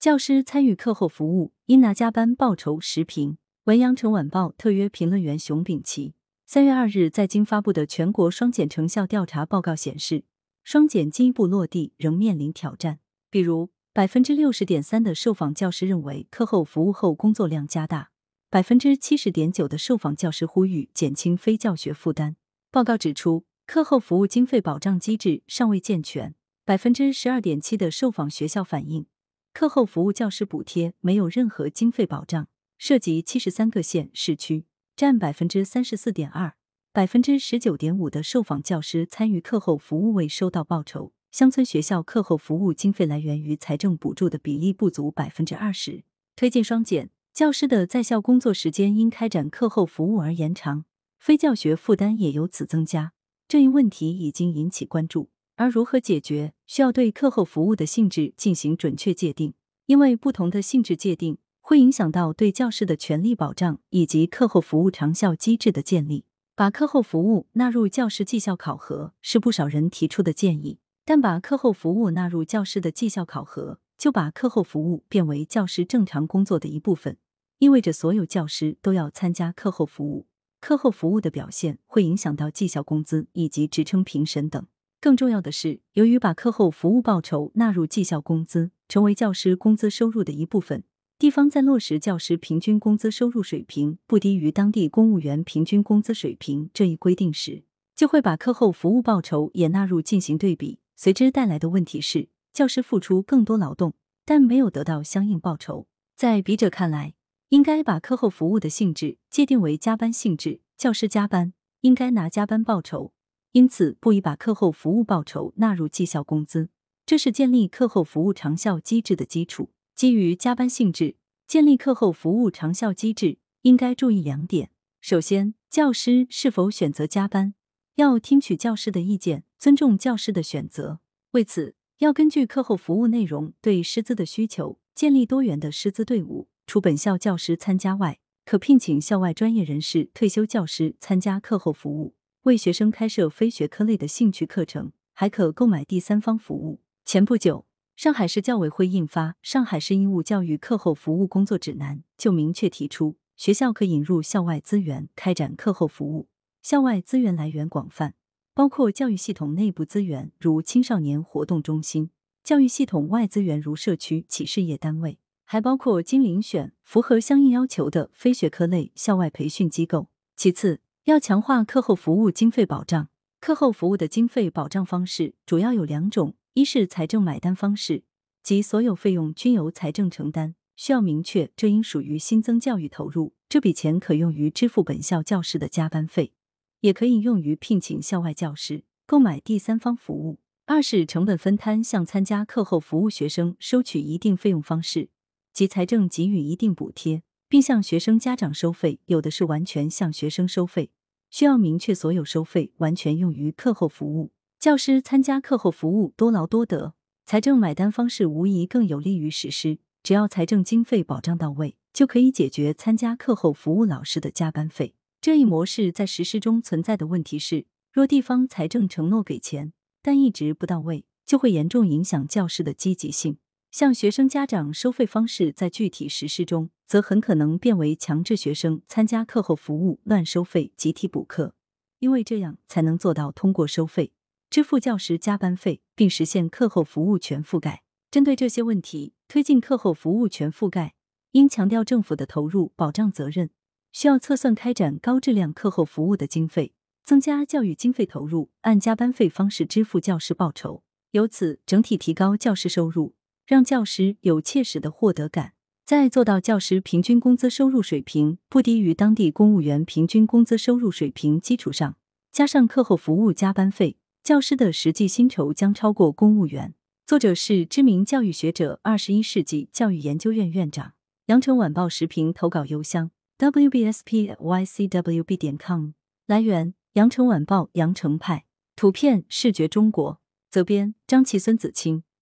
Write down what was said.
教师参与课后服务应拿加班报酬实评。文阳城晚报特约评论员熊丙奇。三月二日在京发布的全国双减成效调查报告显示，双减进一步落地仍面临挑战。比如，百分之六十点三的受访教师认为课后服务后工作量加大，百分之七十点九的受访教师呼吁减轻非教学负担。报告指出，课后服务经费保障机制尚未健全。百分之十二点七的受访学校反映。课后服务教师补贴没有任何经费保障，涉及七十三个县市区，占百分之三十四点二。百分之十九点五的受访教师参与课后服务未收到报酬。乡村学校课后服务经费来源于财政补助的比例不足百分之二十。推进双减，教师的在校工作时间因开展课后服务而延长，非教学负担也由此增加。这一问题已经引起关注。而如何解决，需要对课后服务的性质进行准确界定，因为不同的性质界定会影响到对教师的权利保障以及课后服务长效机制的建立。把课后服务纳入教师绩效考核是不少人提出的建议，但把课后服务纳入教师的绩效考核，就把课后服务变为教师正常工作的一部分，意味着所有教师都要参加课后服务，课后服务的表现会影响到绩效工资以及职称评审等。更重要的是，由于把课后服务报酬纳入绩效工资，成为教师工资收入的一部分，地方在落实教师平均工资收入水平不低于当地公务员平均工资水平这一规定时，就会把课后服务报酬也纳入进行对比。随之带来的问题是，教师付出更多劳动，但没有得到相应报酬。在笔者看来，应该把课后服务的性质界定为加班性质，教师加班应该拿加班报酬。因此，不宜把课后服务报酬纳入绩效工资，这是建立课后服务长效机制的基础。基于加班性质建立课后服务长效机制，应该注意两点：首先，教师是否选择加班，要听取教师的意见，尊重教师的选择。为此，要根据课后服务内容对师资的需求，建立多元的师资队伍。除本校教师参加外，可聘请校外专业人士、退休教师参加课后服务。为学生开设非学科类的兴趣课程，还可购买第三方服务。前不久，上海市教委会印发《上海市义务教育课后服务工作指南》，就明确提出，学校可引入校外资源开展课后服务。校外资源来源广泛，包括教育系统内部资源，如青少年活动中心；教育系统外资源，如社区企事业单位，还包括经遴选符合相应要求的非学科类校外培训机构。其次，要强化课后服务经费保障。课后服务的经费保障方式主要有两种：一是财政买单方式，即所有费用均由财政承担，需要明确这应属于新增教育投入，这笔钱可用于支付本校教师的加班费，也可以用于聘请校外教师、购买第三方服务；二是成本分摊，向参加课后服务学生收取一定费用方式，即财政给予一定补贴，并向学生家长收费，有的是完全向学生收费。需要明确所有收费完全用于课后服务，教师参加课后服务多劳多得，财政买单方式无疑更有利于实施。只要财政经费保障到位，就可以解决参加课后服务老师的加班费。这一模式在实施中存在的问题是，若地方财政承诺给钱，但一直不到位，就会严重影响教师的积极性。向学生家长收费方式在具体实施中，则很可能变为强制学生参加课后服务、乱收费、集体补课，因为这样才能做到通过收费支付教师加班费，并实现课后服务全覆盖。针对这些问题，推进课后服务全覆盖，应强调政府的投入、保障责任，需要测算开展高质量课后服务的经费，增加教育经费投入，按加班费方式支付教师报酬，由此整体提高教师收入。让教师有切实的获得感，在做到教师平均工资收入水平不低于当地公务员平均工资收入水平基础上，加上课后服务加班费，教师的实际薪酬将超过公务员。作者是知名教育学者、二十一世纪教育研究院院长。羊城晚报时评投稿邮箱：wbspycwb 点 com。来源：羊城晚报羊城派。图片：视觉中国。责编：张琪、孙子清。